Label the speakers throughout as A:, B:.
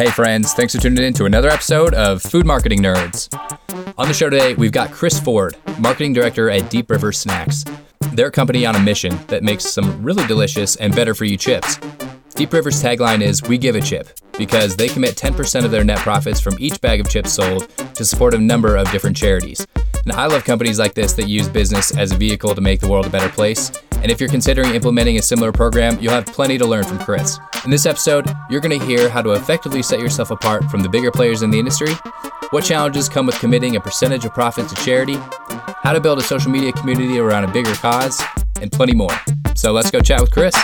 A: Hey, friends, thanks for tuning in to another episode of Food Marketing Nerds. On the show today, we've got Chris Ford, Marketing Director at Deep River Snacks. They're a company on a mission that makes some really delicious and better for you chips. Deep River's tagline is We Give a Chip because they commit 10% of their net profits from each bag of chips sold to support a number of different charities. And I love companies like this that use business as a vehicle to make the world a better place. And if you're considering implementing a similar program, you'll have plenty to learn from Chris. In this episode, you're going to hear how to effectively set yourself apart from the bigger players in the industry, what challenges come with committing a percentage of profits to charity, how to build a social media community around a bigger cause, and plenty more. So let's go chat with Chris.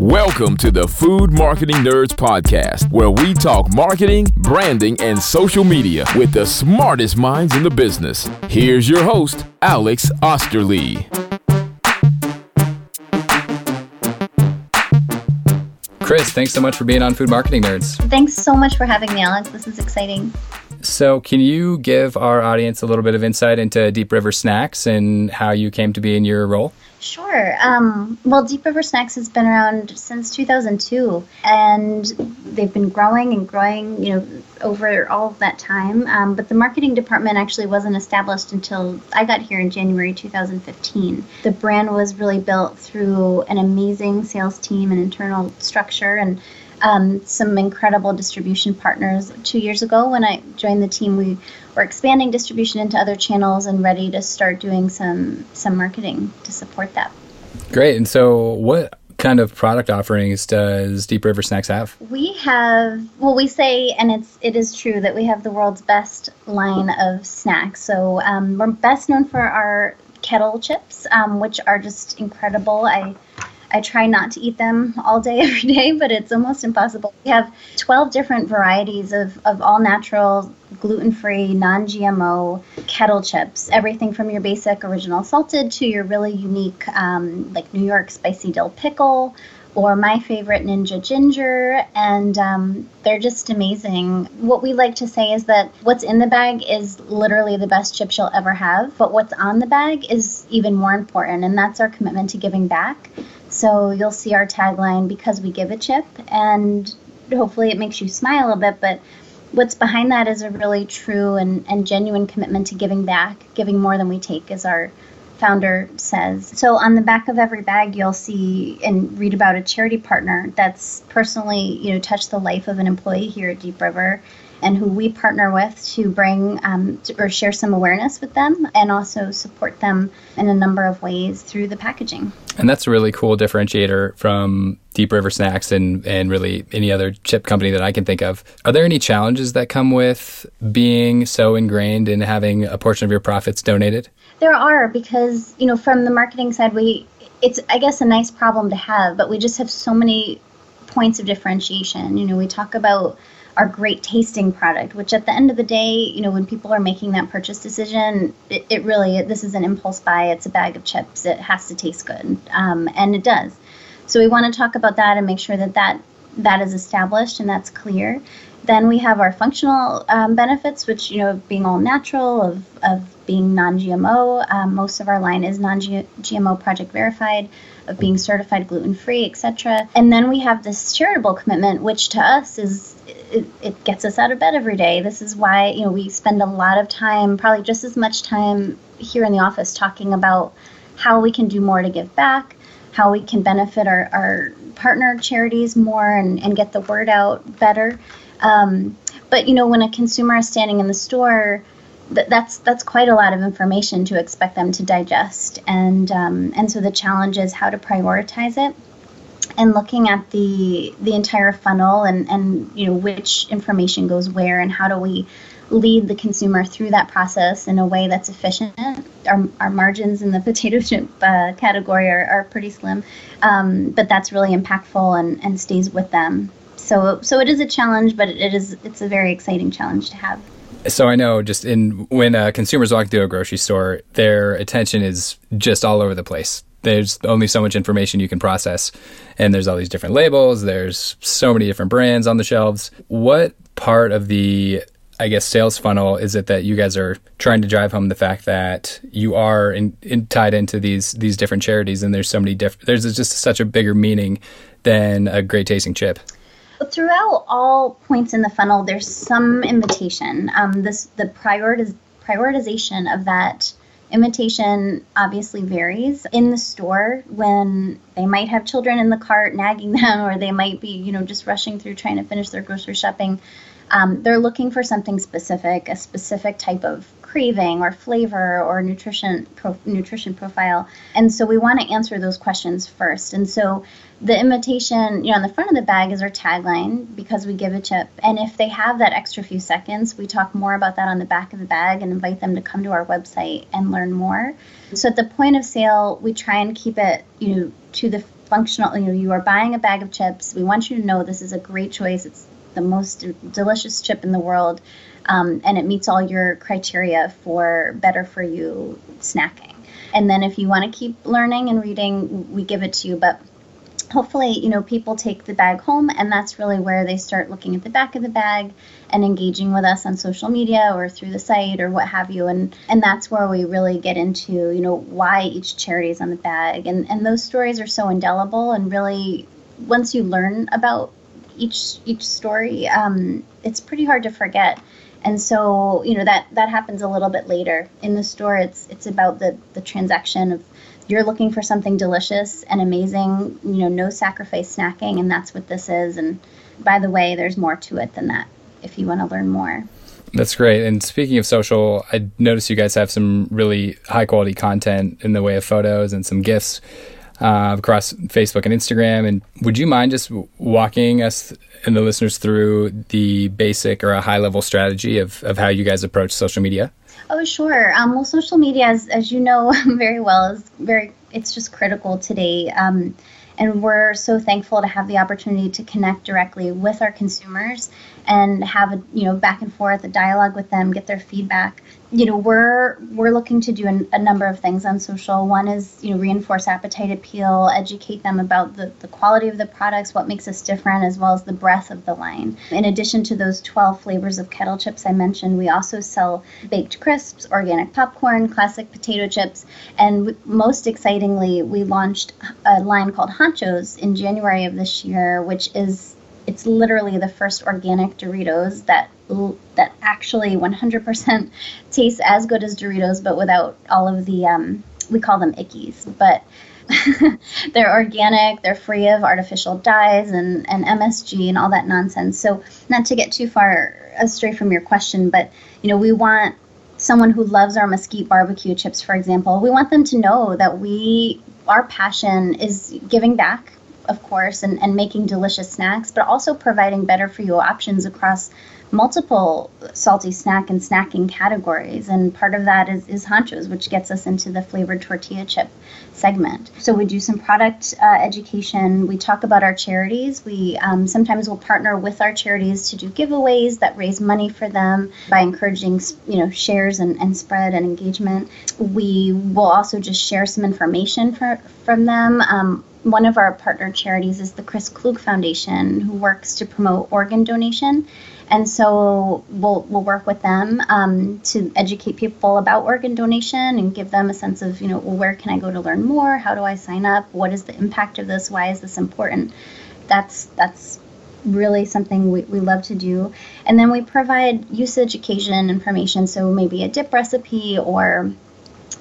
B: Welcome to the Food Marketing Nerds Podcast, where we talk marketing, branding, and social media with the smartest minds in the business. Here's your host, Alex Osterly.
A: Chris, thanks so much for being on Food Marketing Nerds.
C: Thanks so much for having me, Alex. This is exciting.
A: So, can you give our audience a little bit of insight into Deep River Snacks and how you came to be in your role?
C: Sure. Um, well, Deep River Snacks has been around since 2002, and they've been growing and growing, you know, over all of that time. Um, but the marketing department actually wasn't established until I got here in January 2015. The brand was really built through an amazing sales team and internal structure, and um, some incredible distribution partners. Two years ago, when I joined the team, we were expanding distribution into other channels and ready to start doing some some marketing to support that.
A: Great. And so, what kind of product offerings does Deep River Snacks have?
C: We have, well, we say, and it's it is true that we have the world's best line of snacks. So um, we're best known for our kettle chips, um, which are just incredible. I I try not to eat them all day, every day, but it's almost impossible. We have 12 different varieties of, of all natural, gluten free, non GMO kettle chips. Everything from your basic original salted to your really unique, um, like New York spicy dill pickle. Or my favorite Ninja Ginger, and um, they're just amazing. What we like to say is that what's in the bag is literally the best chips you'll ever have, but what's on the bag is even more important, and that's our commitment to giving back. So you'll see our tagline because we give a chip, and hopefully it makes you smile a bit. But what's behind that is a really true and, and genuine commitment to giving back, giving more than we take, as our founder says. So on the back of every bag, you'll see and read about a charity partner that's personally, you know, touched the life of an employee here at Deep River and who we partner with to bring um, to, or share some awareness with them and also support them in a number of ways through the packaging.
A: And that's a really cool differentiator from Deep River Snacks and, and really any other chip company that I can think of. Are there any challenges that come with being so ingrained in having a portion of your profits donated?
C: There are because, you know, from the marketing side, we it's I guess a nice problem to have, but we just have so many points of differentiation. You know, we talk about our great tasting product, which at the end of the day, you know, when people are making that purchase decision, it, it really, this is an impulse buy. It's a bag of chips. It has to taste good. Um, and it does. So we want to talk about that and make sure that that, that is established and that's clear. Then we have our functional um, benefits, which, you know, being all natural, of, of being non GMO. Um, most of our line is non GMO project verified of being certified gluten free, etc. And then we have this charitable commitment, which to us is it, it, gets us out of bed every day. This is why you know we spend a lot of time, probably just as much time here in the office, talking about how we can do more to give back, how we can benefit our, our partner charities more, and, and get the word out better. Um, but you know, when a consumer is standing in the store that's that's quite a lot of information to expect them to digest, and um, and so the challenge is how to prioritize it, and looking at the the entire funnel and and you know which information goes where and how do we lead the consumer through that process in a way that's efficient. Our, our margins in the potato chip uh, category are, are pretty slim, um, but that's really impactful and, and stays with them. So so it is a challenge, but it is it's a very exciting challenge to have.
A: So I know just in when uh, consumers walk through a grocery store, their attention is just all over the place. There's only so much information you can process, and there's all these different labels. There's so many different brands on the shelves. What part of the I guess, sales funnel is it that you guys are trying to drive home the fact that you are in, in, tied into these these different charities, and there's so many different. There's just such a bigger meaning than a great tasting chip.
C: Throughout all points in the funnel, there's some invitation. Um, this the prioritiz- prioritization of that Imitation obviously varies. In the store, when they might have children in the cart nagging them, or they might be, you know, just rushing through trying to finish their grocery shopping, um, they're looking for something specific, a specific type of craving or flavor or nutrition pro- nutrition profile. And so we want to answer those questions first. And so the invitation, you know, on the front of the bag is our tagline because we give a chip. And if they have that extra few seconds, we talk more about that on the back of the bag and invite them to come to our website and learn more. So at the point of sale, we try and keep it, you know, to the functional, you know, you are buying a bag of chips. We want you to know this is a great choice. It's the most delicious chip in the world. Um, and it meets all your criteria for better for you snacking. And then if you want to keep learning and reading, we give it to you. But hopefully, you know, people take the bag home, and that's really where they start looking at the back of the bag and engaging with us on social media or through the site or what have you. And and that's where we really get into, you know, why each charity is on the bag. And and those stories are so indelible and really once you learn about each each story, um, it's pretty hard to forget. And so, you know, that that happens a little bit later in the store. It's it's about the the transaction of you're looking for something delicious and amazing, you know, no sacrifice snacking, and that's what this is. And by the way, there's more to it than that if you want to learn more.
A: That's great. And speaking of social, I noticed you guys have some really high quality content in the way of photos and some gifts uh, across Facebook and Instagram. And would you mind just walking us and the listeners through the basic or a high level strategy of, of how you guys approach social media?
C: Oh, sure. Um, well, social media, as, as you know very well, is very, it's just critical today. Um, and we're so thankful to have the opportunity to connect directly with our consumers and have a you know back and forth a dialogue with them get their feedback. You know we're we're looking to do a, a, number of things on social. One is you know reinforce appetite appeal educate them about the, the quality of the products what makes us different as well as the breadth of the line. In addition to those 12 flavors of kettle chips i mentioned we also sell baked crisps organic popcorn classic potato chips and most excitingly we launched a line called honchos in january of this year which is it's literally the first organic Doritos that that actually 100% tastes as good as Doritos, but without all of the um, we call them ickies, but they're organic, they're free of artificial dyes and, and MSG and all that nonsense. So not to get too far astray from your question, but you know we want someone who loves our mesquite barbecue chips, for example, we want them to know that we our passion is giving back of course, and, and making delicious snacks, but also providing better for you options across multiple salty snack and snacking categories. And part of that is, is honchos, which gets us into the flavored tortilla chip segment. So we do some product uh, education. We talk about our charities. We um, sometimes will partner with our charities to do giveaways that raise money for them by encouraging, you know, shares and, and spread and engagement. We will also just share some information for, from them. Um, one of our partner charities is the Chris Klug Foundation, who works to promote organ donation. And so we'll, we'll work with them um, to educate people about organ donation and give them a sense of, you know, well, where can I go to learn more? How do I sign up? What is the impact of this? Why is this important? That's that's really something we, we love to do. And then we provide usage occasion information, so maybe a dip recipe or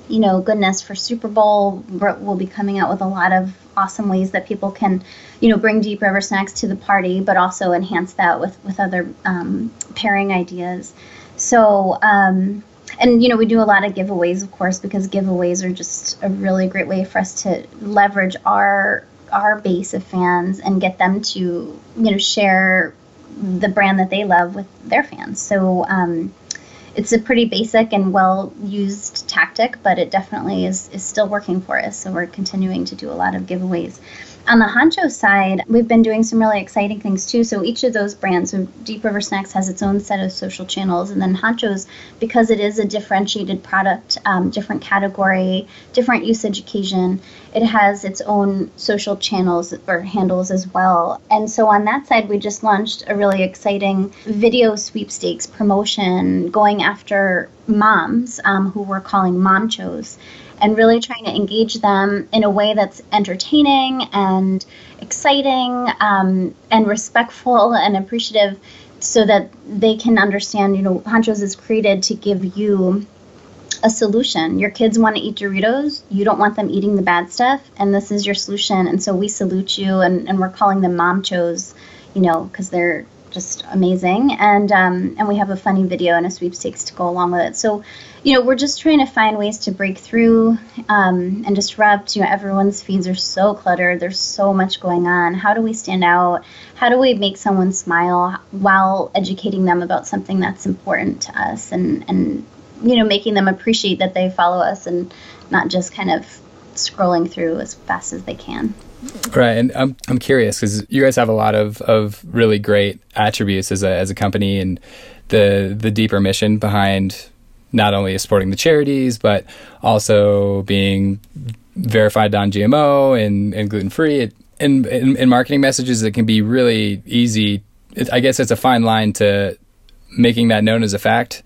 C: you know, goodness, for Super Bowl, we'll be coming out with a lot of awesome ways that people can, you know, bring Deep River snacks to the party, but also enhance that with with other um, pairing ideas. So. Um, and you know we do a lot of giveaways of course because giveaways are just a really great way for us to leverage our our base of fans and get them to you know share the brand that they love with their fans so um, it's a pretty basic and well used tactic, but it definitely is, is still working for us. So we're continuing to do a lot of giveaways. On the Honcho side, we've been doing some really exciting things too. So each of those brands, Deep River Snacks has its own set of social channels, and then Honcho's, because it is a differentiated product, um, different category, different usage occasion, it has its own social channels or handles as well. And so on that side, we just launched a really exciting video sweepstakes promotion going after moms um, who we're calling momchos and really trying to engage them in a way that's entertaining and exciting um, and respectful and appreciative so that they can understand, you know, Honchos is created to give you a solution. Your kids want to eat Doritos. You don't want them eating the bad stuff. And this is your solution. And so we salute you. And, and we're calling them momchos, you know, because they're just amazing. And, um, and we have a funny video and a sweepstakes to go along with it. So you know, we're just trying to find ways to break through um, and disrupt. You know, everyone's feeds are so cluttered. There's so much going on. How do we stand out? How do we make someone smile while educating them about something that's important to us and, and you know, making them appreciate that they follow us and not just kind of scrolling through as fast as they can.
A: Right, and I'm I'm curious because you guys have a lot of, of really great attributes as a as a company and the the deeper mission behind not only supporting the charities, but also being verified non GMO and, and gluten free. In, in, in, marketing messages, it can be really easy. It, I guess it's a fine line to making that known as a fact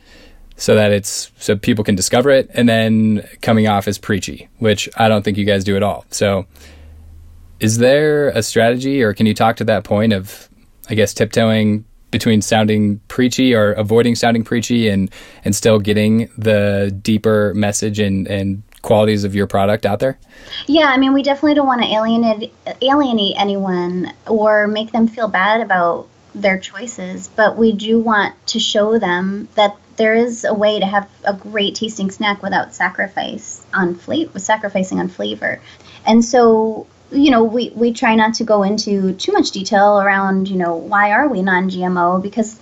A: so that it's so people can discover it and then coming off as preachy, which I don't think you guys do at all. So, is there a strategy, or can you talk to that point of, I guess, tiptoeing between sounding preachy or avoiding sounding preachy and and still getting the deeper message and and qualities of your product out there?
C: Yeah, I mean, we definitely don't want to alienate alienate anyone or make them feel bad about their choices, but we do want to show them that there is a way to have a great tasting snack without sacrifice on flavor, sacrificing on flavor. And so you know, we, we try not to go into too much detail around, you know, why are we non-GMO? Because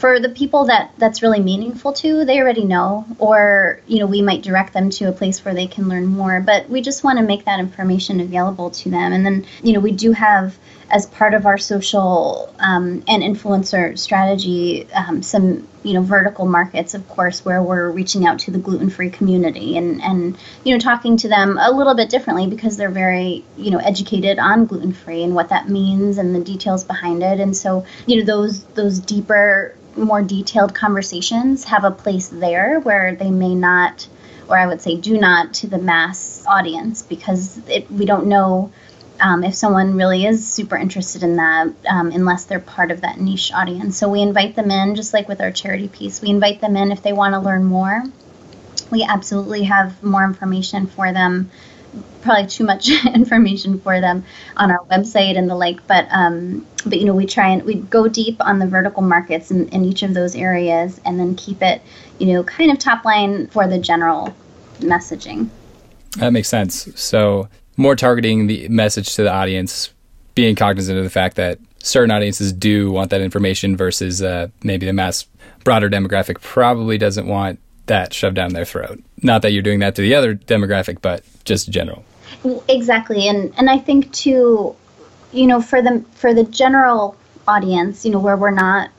C: for the people that that's really meaningful to, they already know, or you know, we might direct them to a place where they can learn more. But we just want to make that information available to them. And then, you know, we do have as part of our social um, and influencer strategy, um, some you know vertical markets, of course, where we're reaching out to the gluten-free community and and you know talking to them a little bit differently because they're very you know educated on gluten-free and what that means and the details behind it. And so you know those those deeper, more detailed conversations have a place there where they may not, or I would say, do not to the mass audience because it, we don't know um, if someone really is super interested in that, um, unless they're part of that niche audience. So we invite them in, just like with our charity piece, we invite them in if they want to learn more. We absolutely have more information for them, probably too much information for them on our website and the like. But um, but you know we try and we go deep on the vertical markets in, in each of those areas, and then keep it you know kind of top line for the general messaging.
A: That makes sense. So more targeting the message to the audience, being cognizant of the fact that certain audiences do want that information versus uh, maybe the mass broader demographic probably doesn't want that shoved down their throat. Not that you're doing that to the other demographic, but just general.
C: Exactly, and and I think too, you know, for the for the general audience, you know, where we're not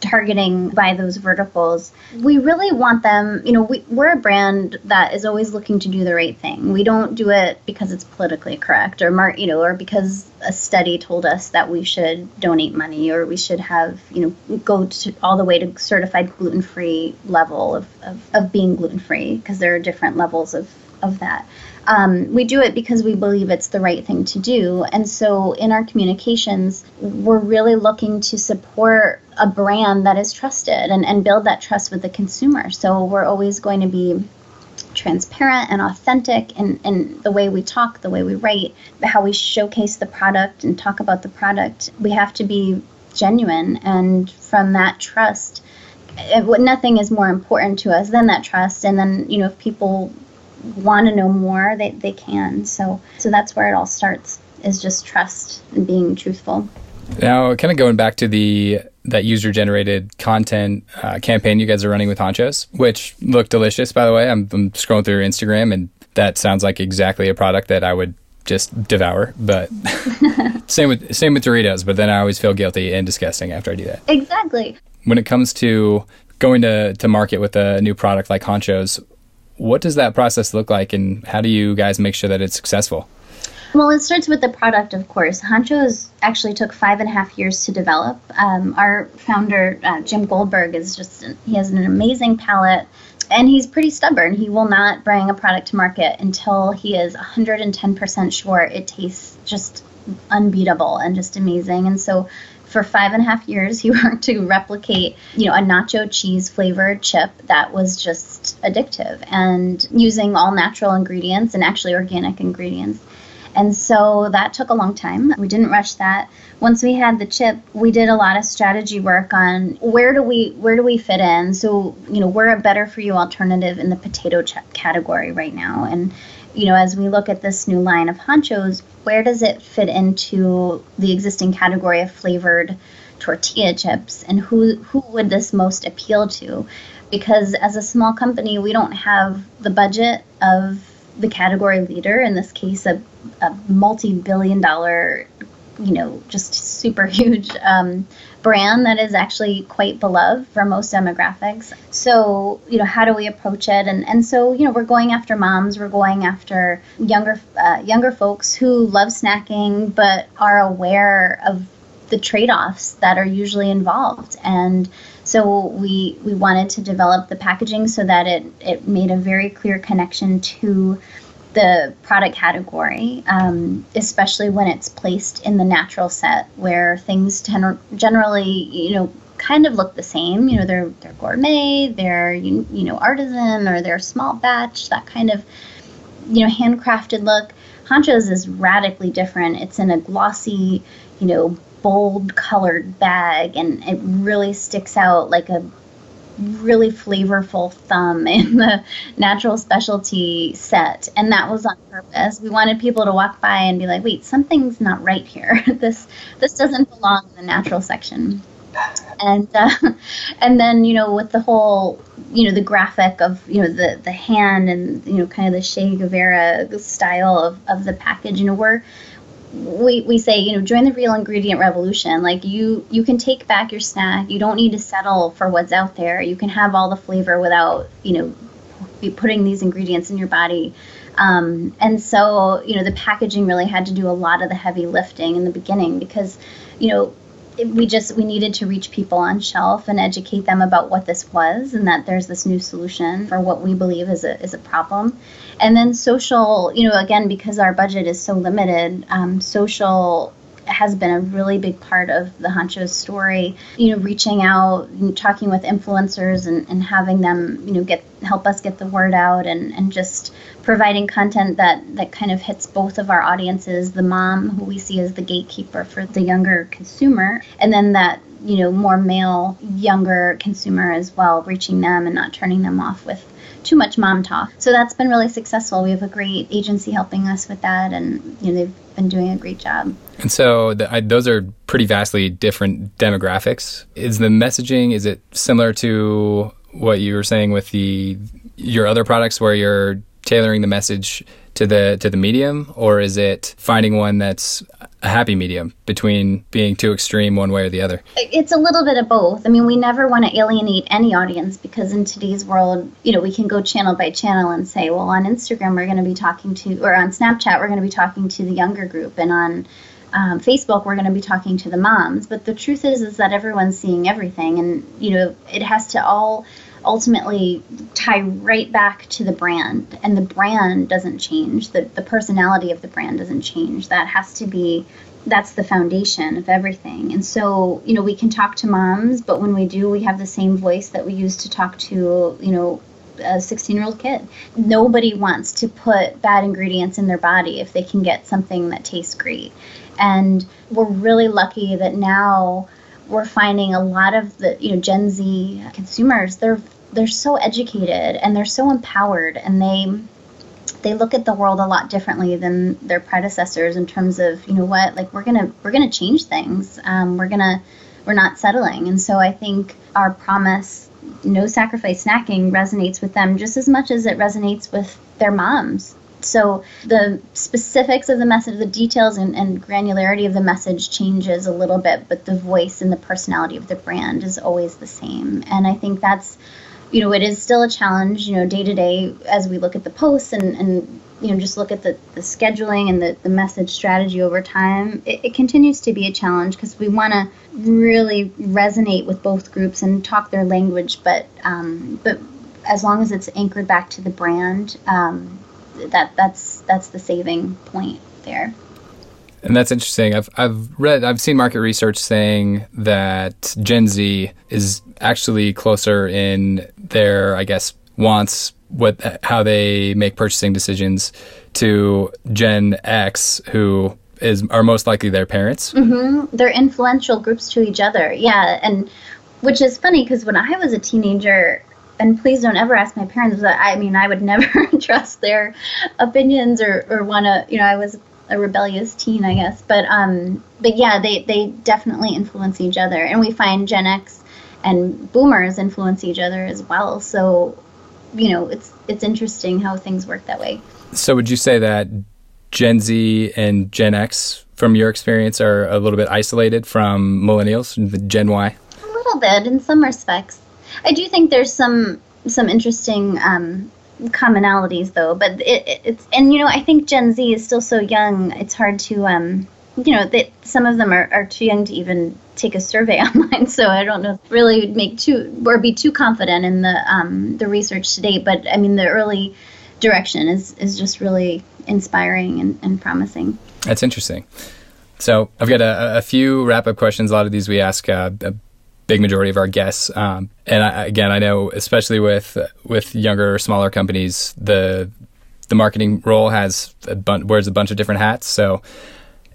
C: targeting by those verticals. We really want them, you know, we, we're a brand that is always looking to do the right thing. We don't do it because it's politically correct or, you know, or because a study told us that we should donate money or we should have, you know, go to all the way to certified gluten free level of, of, of being gluten free because there are different levels of, of that. Um, we do it because we believe it's the right thing to do. And so in our communications, we're really looking to support a brand that is trusted and, and build that trust with the consumer. So we're always going to be transparent and authentic in, in the way we talk, the way we write, how we showcase the product and talk about the product. We have to be genuine. And from that trust, it, nothing is more important to us than that trust. And then, you know, if people want to know more, they, they can. So so that's where it all starts is just trust and being truthful.
A: Now, kind of going back to the that user generated content uh, campaign you guys are running with Honchos, which looked delicious, by the way. I'm, I'm scrolling through Instagram, and that sounds like exactly a product that I would just devour. But same with same with Doritos. But then I always feel guilty and disgusting after I do that.
C: Exactly.
A: When it comes to going to to market with a new product like Honchos, what does that process look like, and how do you guys make sure that it's successful?
C: Well, it starts with the product, of course. Honchos actually took five and a half years to develop. Um, our founder, uh, Jim Goldberg, is just, he has an amazing palate and he's pretty stubborn. He will not bring a product to market until he is 110% sure it tastes just unbeatable and just amazing. And so for five and a half years, he worked to replicate, you know, a nacho cheese flavored chip that was just addictive and using all natural ingredients and actually organic ingredients. And so that took a long time. We didn't rush that. Once we had the chip, we did a lot of strategy work on where do we where do we fit in. So you know we're a better for you alternative in the potato chip category right now, and you know as we look at this new line of honchos, where does it fit into the existing category of flavored tortilla chips, and who who would this most appeal to? Because as a small company, we don't have the budget of the category leader, in this case, a, a multi billion dollar, you know, just super huge um, brand that is actually quite beloved for most demographics. So, you know, how do we approach it? And, and so, you know, we're going after moms, we're going after younger, uh, younger folks who love snacking but are aware of the trade offs that are usually involved. And so we we wanted to develop the packaging so that it it made a very clear connection to the product category, um, especially when it's placed in the natural set where things ten- generally you know kind of look the same. You know, they're they're gourmet, they're you, you know artisan, or they're small batch. That kind of you know handcrafted look. Honchos is radically different. It's in a glossy, you know, bold colored bag and it really sticks out like a really flavorful thumb in the natural specialty set and that was on purpose. We wanted people to walk by and be like wait something's not right here. This this doesn't belong in the natural section. And uh, and then you know with the whole you know the graphic of you know the the hand and you know kind of the Che Guevara style of, of the package you know we're we, we say you know join the real ingredient revolution. Like you you can take back your snack. You don't need to settle for what's out there. You can have all the flavor without you know be putting these ingredients in your body. Um, and so you know the packaging really had to do a lot of the heavy lifting in the beginning because you know we just we needed to reach people on shelf and educate them about what this was and that there's this new solution for what we believe is a is a problem and then social you know again because our budget is so limited um, social has been a really big part of the Honchos story. You know, reaching out, talking with influencers, and, and having them, you know, get help us get the word out, and, and just providing content that that kind of hits both of our audiences: the mom, who we see as the gatekeeper for the younger consumer, and then that you know more male, younger consumer as well, reaching them and not turning them off with too much mom talk. So that's been really successful. We have a great agency helping us with that, and you know they've been doing a great job.
A: And so the, I, those are pretty vastly different demographics. Is the messaging is it similar to what you were saying with the your other products where you're tailoring the message to the to the medium or is it finding one that's a happy medium between being too extreme one way or the other?
C: It's a little bit of both. I mean we never want to alienate any audience because in today's world you know we can go channel by channel and say well on instagram we're going to be talking to or on snapchat we're going to be talking to the younger group and on um, Facebook, we're going to be talking to the moms. But the truth is, is that everyone's seeing everything, and you know, it has to all ultimately tie right back to the brand and the brand doesn't change. The, the personality of the brand doesn't change. That has to be that's the foundation of everything. And so you know we can talk to moms but when we do we have the same voice that we use to talk to you know a 16 year old kid. Nobody wants to put bad ingredients in their body if they can get something that tastes great and we're really lucky that now we're finding a lot of the you know Gen Z consumers they're they're so educated and they're so empowered and they they look at the world a lot differently than their predecessors in terms of you know what like we're gonna we're gonna change things. Um, we're gonna we're not settling. And so I think our promise no sacrifice snacking resonates with them just as much as it resonates with their moms So the specifics of the message, the details and, and, granularity of the message changes a little bit, but the voice and the personality of the brand is always the same. And I think that's, you know, it is still a challenge, you know, day to day as we look at the posts and, and you know, just look at the, the scheduling and the, the message strategy over time. It, it continues to be a challenge because we want to really resonate with both groups and talk their language, but, um, but as long as it's anchored back to the brand, um, that that's that's the saving point there.
A: And that's interesting. I've I've read I've seen market research saying that Gen Z is actually closer in their I guess wants what how they make purchasing decisions to Gen X who is are most likely their parents.
C: Mm-hmm. They're influential groups to each other. Yeah, and which is funny because when I was a teenager, and please don't ever ask my parents. I mean, I would never trust their opinions or, or want to. You know, I was a rebellious teen, I guess. But um, but yeah, they they definitely influence each other, and we find Gen X and Boomers influence each other as well. So, you know, it's it's interesting how things work that way.
A: So, would you say that Gen Z and Gen X, from your experience, are a little bit isolated from millennials, the Gen Y?
C: A little bit in some respects. I do think there's some some interesting um, commonalities though, but it, it's and you know I think Gen Z is still so young. It's hard to um, you know that some of them are, are too young to even take a survey online. So I don't know really make too or be too confident in the um, the research to date. But I mean the early direction is is just really inspiring and, and promising.
A: That's interesting. So I've got a, a few wrap up questions. A lot of these we ask uh, big majority of our guests. Um, and I, again, I know especially with with younger, smaller companies, the the marketing role has a bun- wears a bunch of different hats. So,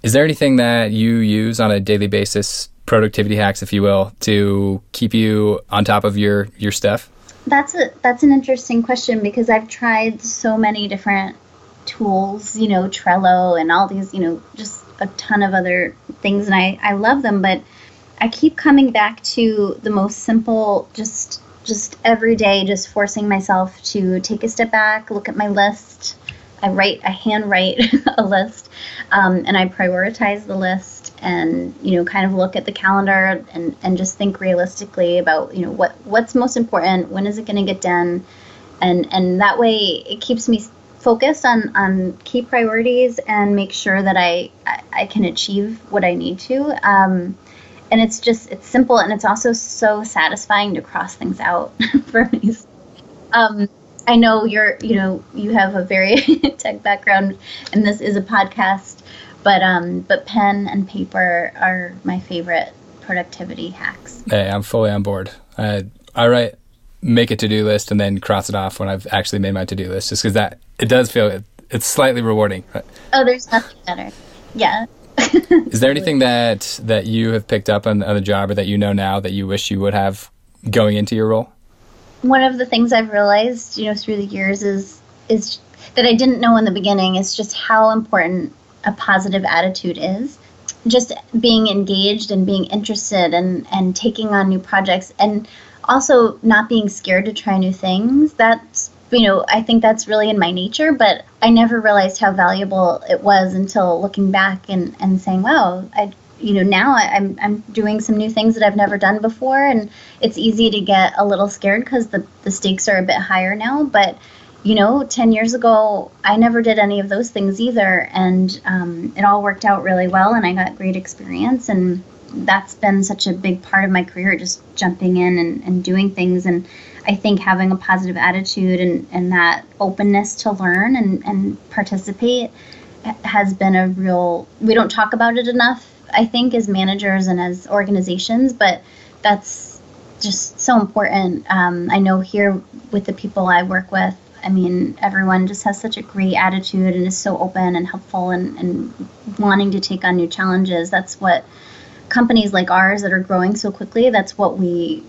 A: is there anything that you use on a daily basis, productivity hacks, if you will, to keep you on top of your your stuff?
C: That's a that's an interesting question because I've tried so many different tools, you know, Trello and all these, you know, just a ton of other things, and I I love them, but I keep coming back to the most simple, just just every day, just forcing myself to take a step back, look at my list. I write, I hand write a list, um, and I prioritize the list, and you know, kind of look at the calendar and and just think realistically about you know what what's most important, when is it going to get done, and and that way it keeps me focused on on key priorities and make sure that I I, I can achieve what I need to. Um, and it's just it's simple and it's also so satisfying to cross things out for me. Um, I know you're you know you have a very tech background, and this is a podcast, but um, but pen and paper are my favorite productivity hacks.
A: Hey, I'm fully on board. I I write make a to do list and then cross it off when I've actually made my to do list, just because that it does feel it's slightly rewarding.
C: Oh, there's nothing better. Yeah.
A: Is there anything that that you have picked up on, on the job or that you know now that you wish you would have going into your role?
C: One of the things I've realized, you know, through the years is is that I didn't know in the beginning is just how important a positive attitude is. Just being engaged and being interested and, and taking on new projects and also not being scared to try new things. That's you know, I think that's really in my nature, but I never realized how valuable it was until looking back and, and saying, wow, I, you know, now I, am I'm doing some new things that I've never done before. And it's easy to get a little scared because the, the stakes are a bit higher now. But, you know, 10 years ago, I never did any of those things either. And um, it all worked out really well and I got great experience. And that's been such a big part of my career, just jumping in and, and doing things. And, I think having a positive attitude and, and that openness to learn and, and participate has been a real, we don't talk about it enough, I think, as managers and as organizations, but that's just so important. Um, I know here with the people I work with, I mean, everyone just has such a great attitude and is so open and helpful and, and wanting to take on new challenges. That's what companies like ours that are growing so quickly, that's what we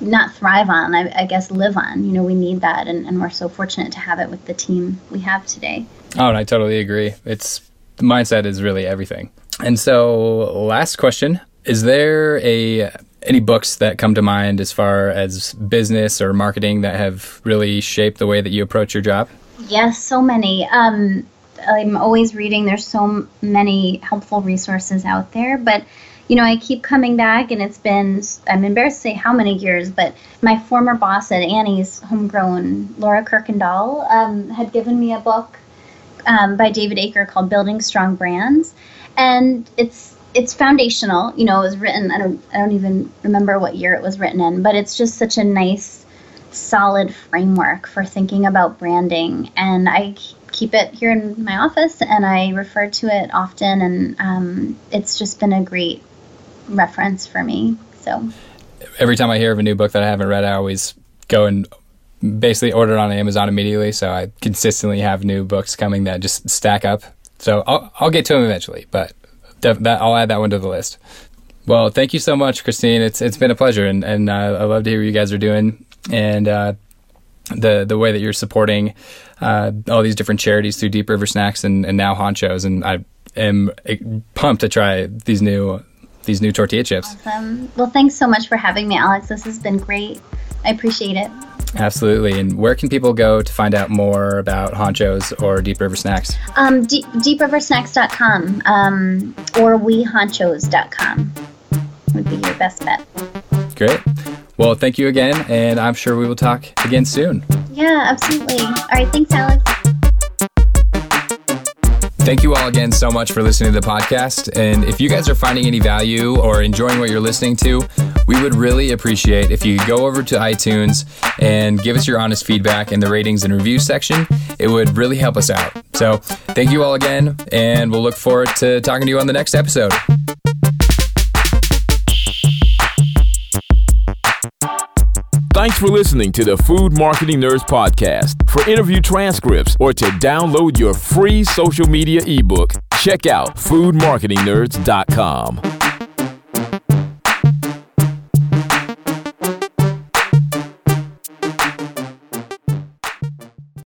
C: not thrive on, I, I, guess live on. You know, we need that, and, and we're so fortunate to have it with the team we have today.
A: Oh, and I totally agree. It's the mindset is really everything. And so, last question: Is there a any books that come to mind as far as business or marketing that have really shaped the way that you approach your job?
C: Yes, so many. Um, I'm always reading. There's so many helpful resources out there, but you know, I keep coming back, and it's been, I'm embarrassed to say how many years, but my former boss at Annie's Homegrown, Laura Kirkendall, um, had given me a book um, by David Aaker called Building Strong Brands. And it's it's foundational. You know, it was written. I don't I don't even remember what year it was written in, but it's just such a nice, solid framework for thinking about branding. And I keep it here in my office, and I refer to it often. And um, it's just been a great reference for me. So
A: every time I hear of a new book that I haven't read, I always go and basically order it on Amazon immediately. So I consistently have new books coming that just stack up. So I'll, I'll get to them eventually, but def- that, I'll add that one to the list. Well, thank you so much, Christine. It's it's been a pleasure, and and uh, I love to hear what you guys are doing, and uh, the the way that you're supporting uh, all these different charities through Deep River Snacks and, and now Honchos, and I am pumped to try these new these new tortilla chips.
C: Awesome. Well, thanks so much for having me, Alex. This has been great. I appreciate it.
A: Absolutely. And where can people go to find out more about Honchos or Deep River Snacks?
C: Um, deep, deepriversnacks.com um, or wehonchos.com would be your best bet.
A: Great. Well, thank you again, and I'm sure we will talk again soon.
C: Yeah, absolutely. All right. Thanks, Alex.
A: Thank you all again so much for listening to the podcast. And if you guys are finding any value or enjoying what you're listening to, we would really appreciate if you go over to iTunes and give us your honest feedback in the ratings and reviews section. It would really help us out. So, thank you all again, and we'll look forward to talking to you on the next episode.
B: Thanks for listening to the Food Marketing Nerds Podcast. For interview transcripts or to download your free social media ebook, check out foodmarketingnerds.com.